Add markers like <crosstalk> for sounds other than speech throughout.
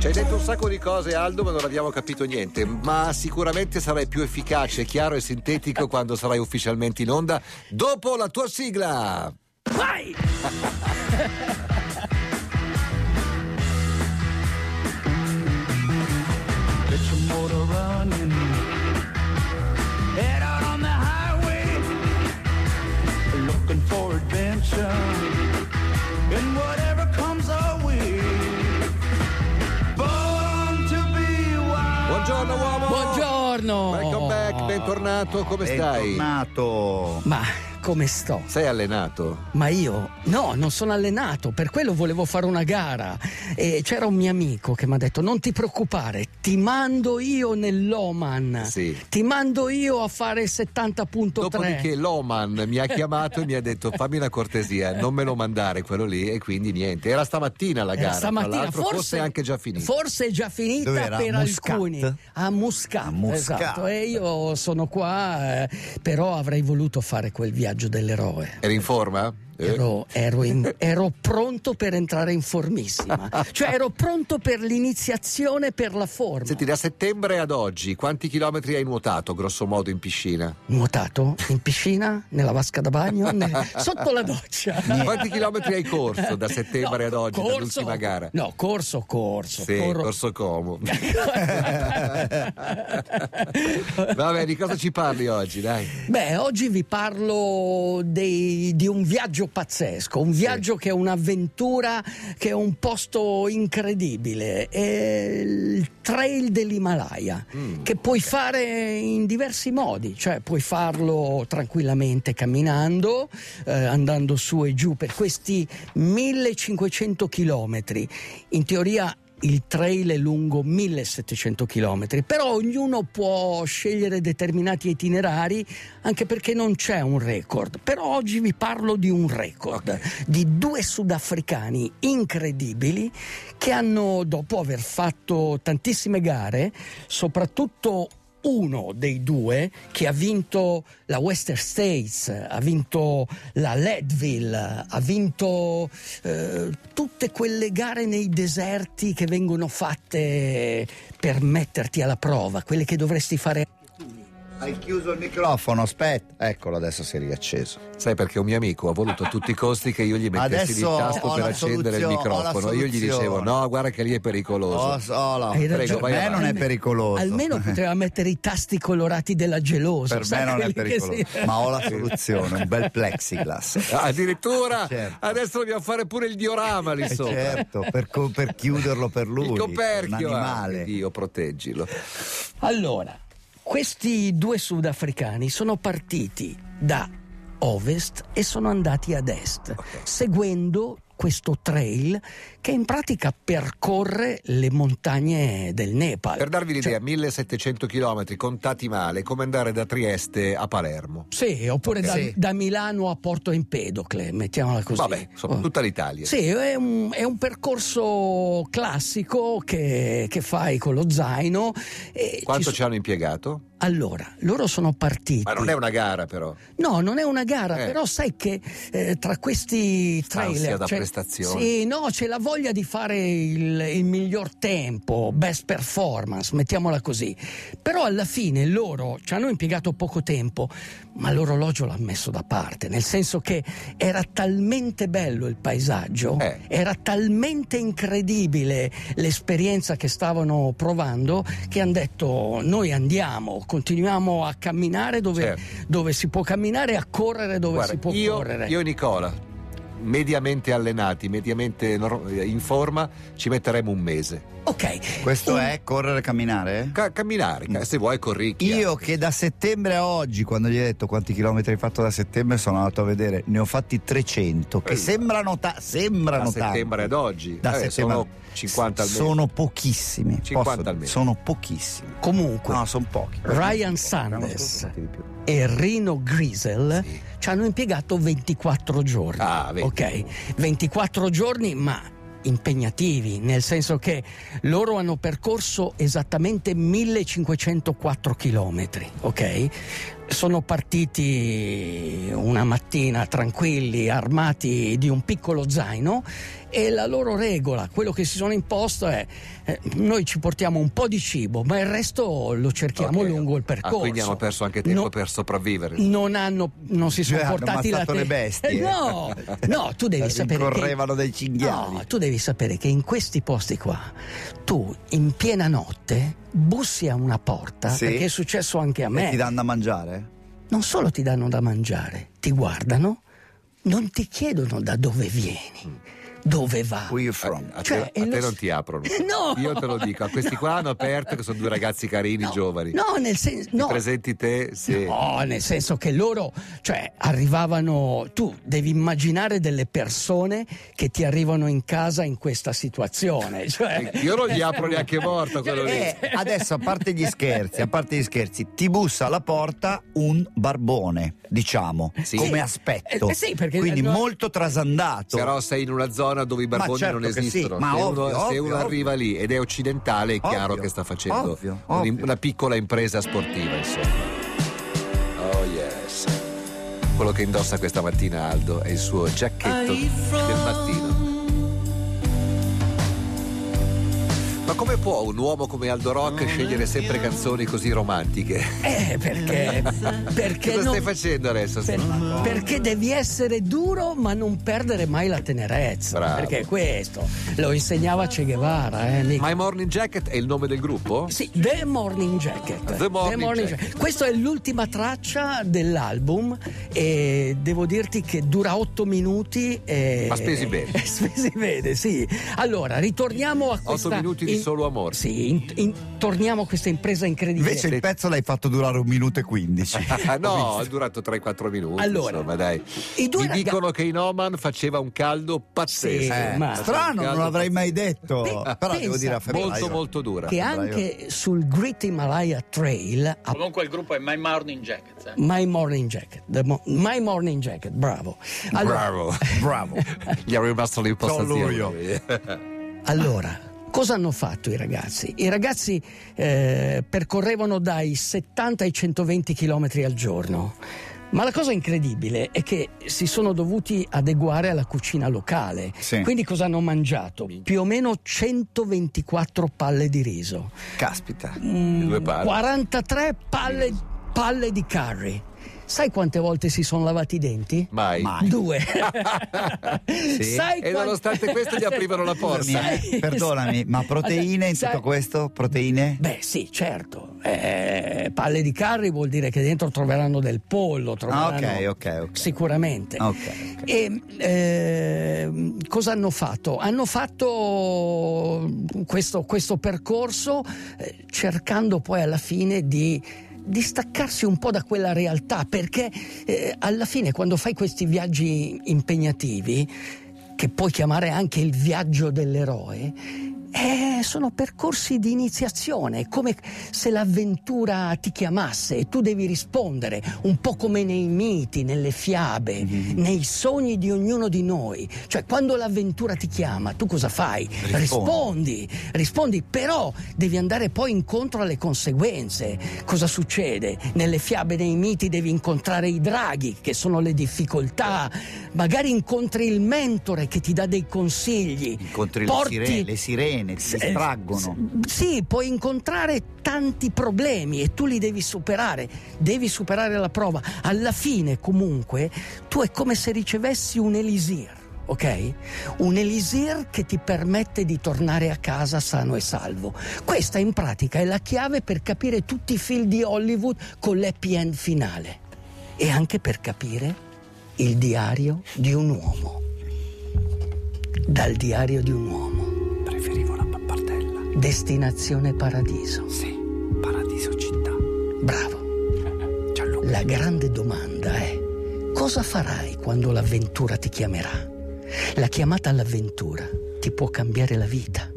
Ci hai detto un sacco di cose, Aldo, ma non abbiamo capito niente. Ma sicuramente sarai più efficace, chiaro e sintetico <laughs> quando sarai ufficialmente in onda dopo la tua sigla. Vai! Get your motor running. Buongiorno! Welcome back, bentornato, come stai? Bentornato. Ma come sto? Sei allenato? Ma io no, non sono allenato, per quello volevo fare una gara. E c'era un mio amico che mi ha detto: Non ti preoccupare, ti mando io nell'Oman. Sì. Ti mando io a fare 70.3. Dopodiché l'Oman mi ha chiamato e mi ha detto fammi una cortesia, non me lo mandare quello lì e quindi niente. Era stamattina la gara, stamattina, l'altro forse, è anche già finita. Forse è già finita Dov'era? per Muscat? alcuni. A Muscat. Muscat. Esatto. E io sono qua, eh, però avrei voluto fare quel viaggio dell'eroe. Eri in forma? Ero, ero in- <laughs> ero pronto per entrare in formissima, cioè ero pronto per l'iniziazione per la forma. Senti, da settembre ad oggi quanti chilometri hai nuotato grosso modo in piscina? Nuotato in piscina, nella vasca da bagno, nel- <laughs> sotto la doccia. Quanti chilometri hai corso da <laughs> settembre ad oggi, corso- dall'ultima gara? No, corso, corso. Sì, corro- corso Como. Vabbè, di cosa ci parli oggi, dai? Beh, oggi vi parlo dei- di un viaggio pazzesco, un viaggio che è un'avventura, che è un posto incredibile, è il trail dell'Himalaya, Mm. che puoi fare in diversi modi, cioè puoi farlo tranquillamente camminando, eh, andando su e giù per questi 1500 chilometri. In teoria il trail è lungo 1700 km, però ognuno può scegliere determinati itinerari anche perché non c'è un record. Però oggi vi parlo di un record, di due sudafricani incredibili che hanno, dopo aver fatto tantissime gare, soprattutto uno dei due che ha vinto la Western States, ha vinto la Leadville, ha vinto eh, tutte quelle gare nei deserti che vengono fatte per metterti alla prova, quelle che dovresti fare. Hai chiuso il microfono, aspetta. Eccolo, adesso si è riacceso. Sai perché un mio amico ha voluto a tutti i costi che io gli mettessi Adesso il tasto per la accendere il microfono. la Io gli dicevo: no, guarda che lì è pericoloso. Oh, Hai per ragione. vai me non è pericoloso. Almeno poteva mettere i tasti colorati della gelosa. per me non è pericoloso. si- Ma ho la soluzione, un bel plexiglass. <laughs> Ah, addirittura Certo. adesso dobbiamo fare pure il diorama lì Eh, sopra. certo, per, co- per chiuderlo per lui. Il coperchio, Un ah, animale. Dio, proteggilo. Allora, questi due sudafricani sono partiti da ovest e sono andati ad est, seguendo questo trail che in pratica percorre le montagne del Nepal. Per darvi l'idea, Cioè, 1700 km contati male, come andare da Trieste a Palermo. sì, oppure da, Sì. da Milano a Porto Empedocle, mettiamola così. Vabbè, insomma, Oh. tutta l'Italia. Sì, è un, è un percorso classico che, che fai con lo zaino. e ci Quanto so- ci hanno impiegato? Allora, loro sono partiti. Ma non è una gara, però. No, non è una gara, Eh. però sai che eh, tra questi trailer da c'è- prestazione. Sì, no, c'è la voglia di fare il, il miglior tempo, best performance, mettiamola così. Però alla fine loro ci hanno impiegato poco tempo, ma l'orologio l'ha messo da parte, nel senso che era talmente bello il paesaggio, Eh. era talmente incredibile l'esperienza che stavano provando che hanno detto noi andiamo, continuiamo a camminare dove, Certo. dove si può camminare e a correre dove Guarda, si può io, correre. io e Nicola, mediamente allenati, mediamente nor- in forma, ci metteremo un mese. Ok. Questo Un- è correre e camminare? Ca- camminare, ca- se vuoi corricchia. Io che da settembre a oggi, quando gli ho detto quanti chilometri hai fatto da settembre, sono andato a vedere, ne ho fatti 300, che Eh. sembrano, ta- sembrano da tanti. settembre ad oggi. Da Eh, settembre- sono 50 al mese. Sono pochissimi. 50 posso- al mese. Sono pochissimi. Comunque, No, sono pochi. Ryan Sanders e Rino Griesel Sì. ci hanno impiegato 24 giorni. Ah, vedi. ok, 24 giorni, ma impegnativi, nel senso che loro hanno percorso esattamente 1504 chilometri, ok? Sono partiti una mattina tranquilli, armati di un piccolo zaino e la loro regola, quello che si sono imposto è eh, noi ci portiamo un po' di cibo, ma il resto lo cerchiamo Ok. lungo il Ah, percorso. quindi hanno perso anche tempo No- per sopravvivere. non hanno non si sono Cioè, portati la ammazzato le te- bestie. <laughs> No no tu devi <laughs> sapere Correvano dei cinghiali. no tu devi sapere che in questi posti qua tu in piena notte bussi a una porta Sì. perché è successo anche a E me ti danno a mangiare? non solo ti danno da mangiare ti guardano non ti chiedono da dove vieni dove va Where you from? A, Cioè, te, a te non ti aprono. <laughs> No! Io te lo dico, a questi qua hanno aperto che sono due ragazzi carini, giovani. no nel senso no presenti te? Sì. No, nel senso che loro, cioè, arrivavano. Tu devi immaginare delle persone che ti arrivano in casa in questa situazione. Cioè, Io non gli apro neanche morto quello lì. Eh, adesso a parte gli scherzi, a parte gli scherzi, ti bussa alla porta un barbone, diciamo, Sì. come Sì. aspetto. Eh, sì, perché- Quindi no- molto trasandato. Però sei in una zona dove i barboni certo non che sì, esistono. ma se, ovvio, uno, se ovvio, uno ovvio. arriva lì ed è occidentale, è chiaro Ovvio, che sta facendo ovvio, un- ovvio. una piccola impresa sportiva, insomma. Oh yes. Quello che indossa questa mattina Aldo è il suo giacchetto del mattino. Come può un uomo come Aldo Rock scegliere sempre canzoni così romantiche? eh, perché. perché Cosa non- stai facendo adesso? per- perché devi essere duro ma non perdere mai la tenerezza. Bravo. Perché questo lo insegnava Che Guevara. Eh, mica- My Morning Jacket è il nome del gruppo? Sì, The Morning Jacket. The Morning Jacket. Questa è l'ultima traccia dell'album e devo dirti che dura otto minuti. E... Ma spesi bene. <laughs> spesi bene, sì. Allora, ritorniamo a questa... minuti di solo amore. Sì, in- in- torniamo a questa impresa incredibile. Invece il pezzo l'hai fatto durare un minuto e quindici. <laughs> No, è durato 3-4 minuti. Allora, insomma, dai. i due Mi raga- dicono che in Oman faceva un caldo pazzesco. Sì, Eh, ma- strano, non l'avrei mai detto. Pe- Però devo dire a febbraio. Molto, molto dura. che anche sul Great Himalaya Trail a Comunque il gruppo è My Morning Jackets. eh. My Morning Jacket, The Mo- My Morning Jacket, bravo. Allora, Bravo. Bravo. <laughs> Gli è rimasto l'impostazione. <laughs> Allora, cosa hanno fatto i ragazzi? I ragazzi eh, percorrevano dai 70 ai 120 km al giorno. Ma la cosa incredibile è che si sono dovuti adeguare alla cucina locale. Sì. Quindi cosa hanno mangiato? Più o meno 124 palle di riso, Caspita. Palle. 43 palle, palle di curry. Sai quante volte si sono lavati i denti? Mai. Mai. Due. <laughs> Sì? Sai E quante- nonostante questo gli aprivano la porta. Eh, perdonami, ma proteine in Sai- tutto questo? Proteine? Beh, sì, certo. Eh, palle di curry vuol dire che dentro troveranno del pollo. Ah, Troveranno... ok, ok, ok. Sicuramente. Ok, ok. E ehm, cosa hanno fatto? Hanno fatto questo, questo percorso eh, cercando poi alla fine di di staccarsi un po' da quella realtà perché eh, alla fine quando fai questi viaggi impegnativi che puoi chiamare anche il viaggio dell'eroe eh, sono percorsi di iniziazione, come se l'avventura ti chiamasse e tu devi rispondere, un po' come nei miti, nelle fiabe, nei sogni di ognuno di noi. Cioè, quando l'avventura ti chiama, tu cosa fai? Rispondi, rispondi, però devi andare poi incontro alle conseguenze. Cosa succede? Nelle fiabe, nei miti devi incontrare i draghi, che sono le difficoltà, magari incontri il mentore che ti dà dei consigli. Incontri Porti- le sirene, le sirene ti eh, distraggono. Sì, puoi incontrare tanti problemi e tu li devi superare, devi superare la prova. Alla fine, comunque, tu è come se ricevessi un elisir. Ok? Un elisir che ti permette di tornare a casa sano e salvo. Questa in pratica è la chiave per capire tutti i film di Hollywood con l'happy end finale e anche per capire il diario di un uomo. Dal diario di un uomo. Destinazione Paradiso. Sì, paradiso città. Bravo. <laughs> Gianluca. La grande domanda è cosa farai quando l'avventura ti chiamerà? La chiamata all'avventura ti può cambiare la vita.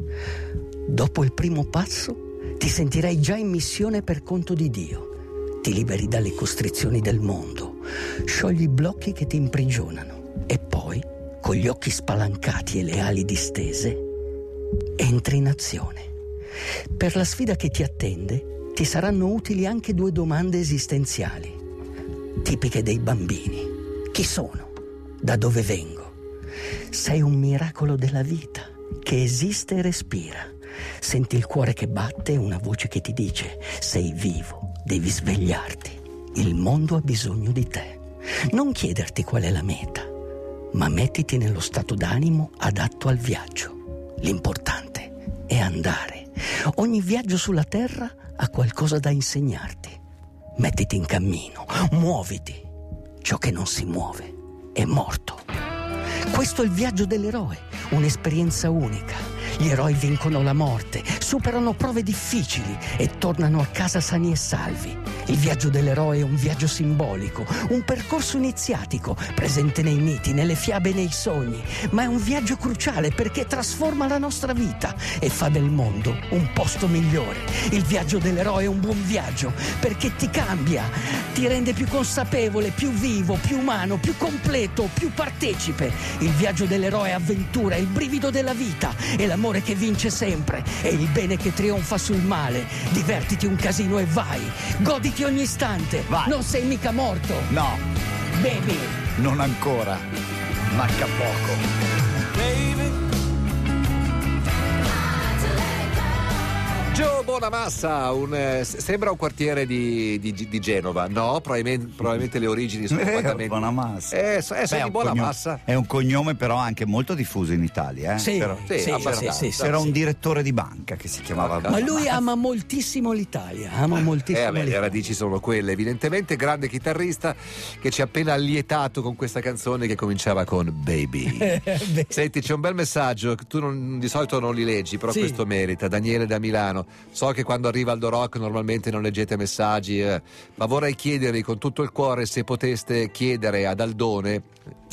Dopo il primo passo ti sentirai già in missione per conto di Dio. Ti liberi dalle costrizioni del mondo, sciogli i blocchi che ti imprigionano e poi, con gli occhi spalancati e le ali distese, entri in azione. Per la sfida che ti attende ti saranno utili anche due domande esistenziali, tipiche dei bambini. Chi sono? Da dove vengo? Sei un miracolo della vita che esiste e respira. Senti il cuore che batte e una voce che ti dice sei vivo, devi svegliarti. Il mondo ha bisogno di te. Non chiederti qual è la meta, ma mettiti nello stato d'animo adatto al viaggio. L'importante è andare. Ogni viaggio sulla Terra ha qualcosa da insegnarti. Mettiti in cammino, muoviti. Ciò che non si muove è morto. Questo è il viaggio dell'eroe, un'esperienza unica. Gli eroi vincono la morte, superano prove difficili e tornano a casa sani e salvi. Il viaggio dell'eroe è un viaggio simbolico, un percorso iniziatico, presente nei miti, nelle fiabe e nei sogni, ma è un viaggio cruciale perché trasforma la nostra vita e fa del mondo un posto migliore. Il viaggio dell'eroe è un buon viaggio perché ti cambia, ti rende più consapevole, più vivo, più umano, più completo, più partecipe. Il viaggio dell'eroe è avventura, il brivido della vita, è l'amore che vince sempre, è il bene che trionfa sul male. Divertiti un casino e vai, goditi ogni istante. Vai. Non sei mica morto. No, Baby. non ancora. Manca poco. Gio Bonamassa, un, eh, sembra un quartiere di, di- di Genova. No, probabilmente, probabilmente le origini sono Eh, completamente. Bonamassa. Eh, so- eh, Beh, è di un Bonamassa. cognome- È un cognome però anche molto diffuso in Italia. Eh? Sì, C'era, sì, sì, abbastanza. sì, sì, c'era sì. un direttore di banca che si chiamava Ma Ma lui Bonamassa. ama moltissimo l'Italia, ama Eh, moltissimo vabbè, le radici sono quelle, evidentemente. Grande chitarrista che ci ha appena allietato con questa canzone che cominciava con Baby. <laughs> Senti, c'è un bel messaggio tu non- di solito non li leggi, però Sì. questo merita. Daniele da Milano. So che quando arriva Aldo Rock normalmente non leggete messaggi, eh, ma vorrei chiedervi con tutto il cuore se poteste chiedere ad Aldone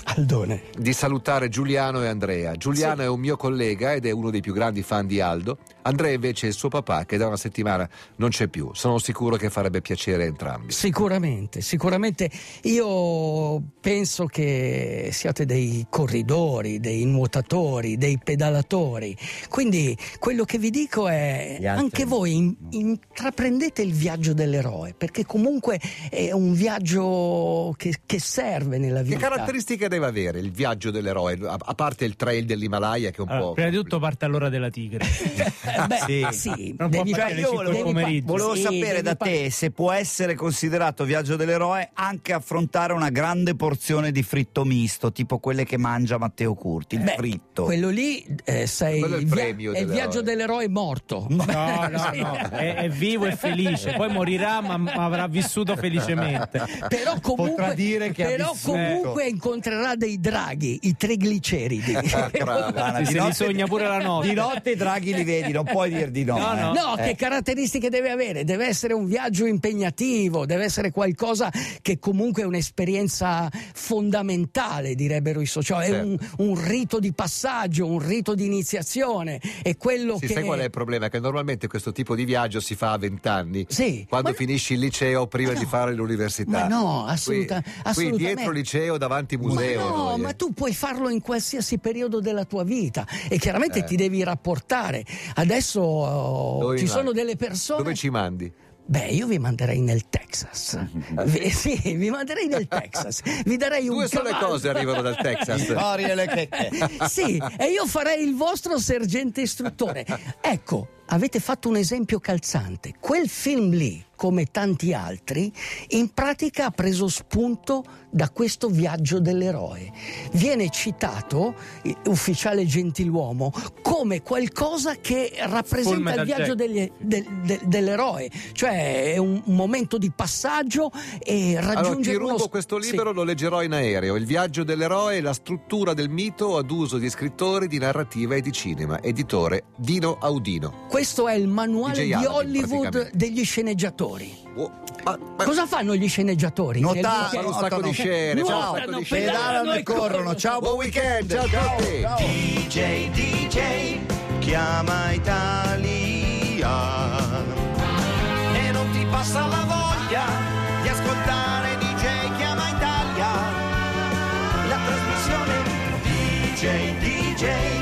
Aldone. di salutare Giuliano e Andrea. Giuliano Sì. è un mio collega ed è uno dei più grandi fan di Aldo. Andrea invece è il suo papà che da una settimana non c'è più. Sono sicuro che farebbe piacere a entrambi. Sicuramente, sicuramente. Io penso che siate dei corridori, dei nuotatori, dei pedalatori. Quindi quello che vi dico è anche voi in- intraprendete il viaggio dell'eroe, perché comunque è un viaggio che, che serve nella Che vita. caratteristiche deve avere il viaggio dell'eroe, a, a parte il trail dell'Himalaya che è un Allora, po'... prima di tutto parte all'ora della tigre. Eh, <laughs> beh, Sì. sì, Non devi alle io del devi. Volevo Sì, sapere da te se può essere considerato viaggio dell'eroe anche affrontare una grande porzione di fritto misto, tipo quelle che mangia Matteo Curti, il Beh, fritto. Quello lì eh, sei Quello è il via- è il viaggio dell'eroe morto. <laughs> No, no, <laughs> no, è, è vivo e felice, poi morirà ma, ma avrà vissuto felicemente. Però comunque, Potrà dire che ha però comunque incontrerà dei draghi, i trigliceridi. <laughs> <laughs> Sì, di se notte- sogna pure la notte. Di notte i draghi li vedi, non puoi dir di no. No, eh. no. No, Eh. che caratteristiche deve avere? Deve essere un viaggio impegnativo, deve essere qualcosa che comunque è un'esperienza fondamentale, direbbero i sociologi. È un, un rito di passaggio, un rito di iniziazione. È quello Sì, che. sai qual è il problema? Che normalmente questo tipo di viaggio si fa a vent'anni, Sì, quando ma- finisci il liceo prima Ma di no. fare l'università. Ma no, assoluta- qui, assolutamente. Qui dietro liceo, davanti Ma museo. no, ma tu puoi farlo in qualsiasi periodo della tua vita e chiaramente Eh. ti devi rapportare. Adesso oh, ci sono delle persone. Dove ci mandi? Beh, io vi manderei nel Texas. Vi- sì, vi manderei nel Texas. Vi darei un Due sole cavallo. cose arrivano dal Texas. <laughs> Storie le checche. sì, e io farei il vostro sergente istruttore. Ecco, avete fatto un esempio calzante. Quel film lì, come tanti altri, in pratica ha preso spunto da questo viaggio dell'eroe. Viene citato, eh, ufficiale gentiluomo, come qualcosa che rappresenta il viaggio degli- del- del- dell'eroe, cioè è un momento di passaggio e Allora ti raggiungere uno rubo questo sì. libro, lo leggerò in aereo. Il viaggio dell'eroe e la struttura del mito ad uso di scrittori di narrativa e di cinema. Editore Dino Audino. Questo è il manuale di Hollywood degli sceneggiatori. Oh, ma, ma... Cosa fanno gli sceneggiatori? Notano, un sacco di scene, ciao, pedalano, pedalano e corrono. Ciao, buon weekend, ciao, ciao a tutti. Ciao. DJ, DJ, chiama Italia e non ti passa la voglia di ascoltare DJ chiama Italia. La trasmissione DJ, DJ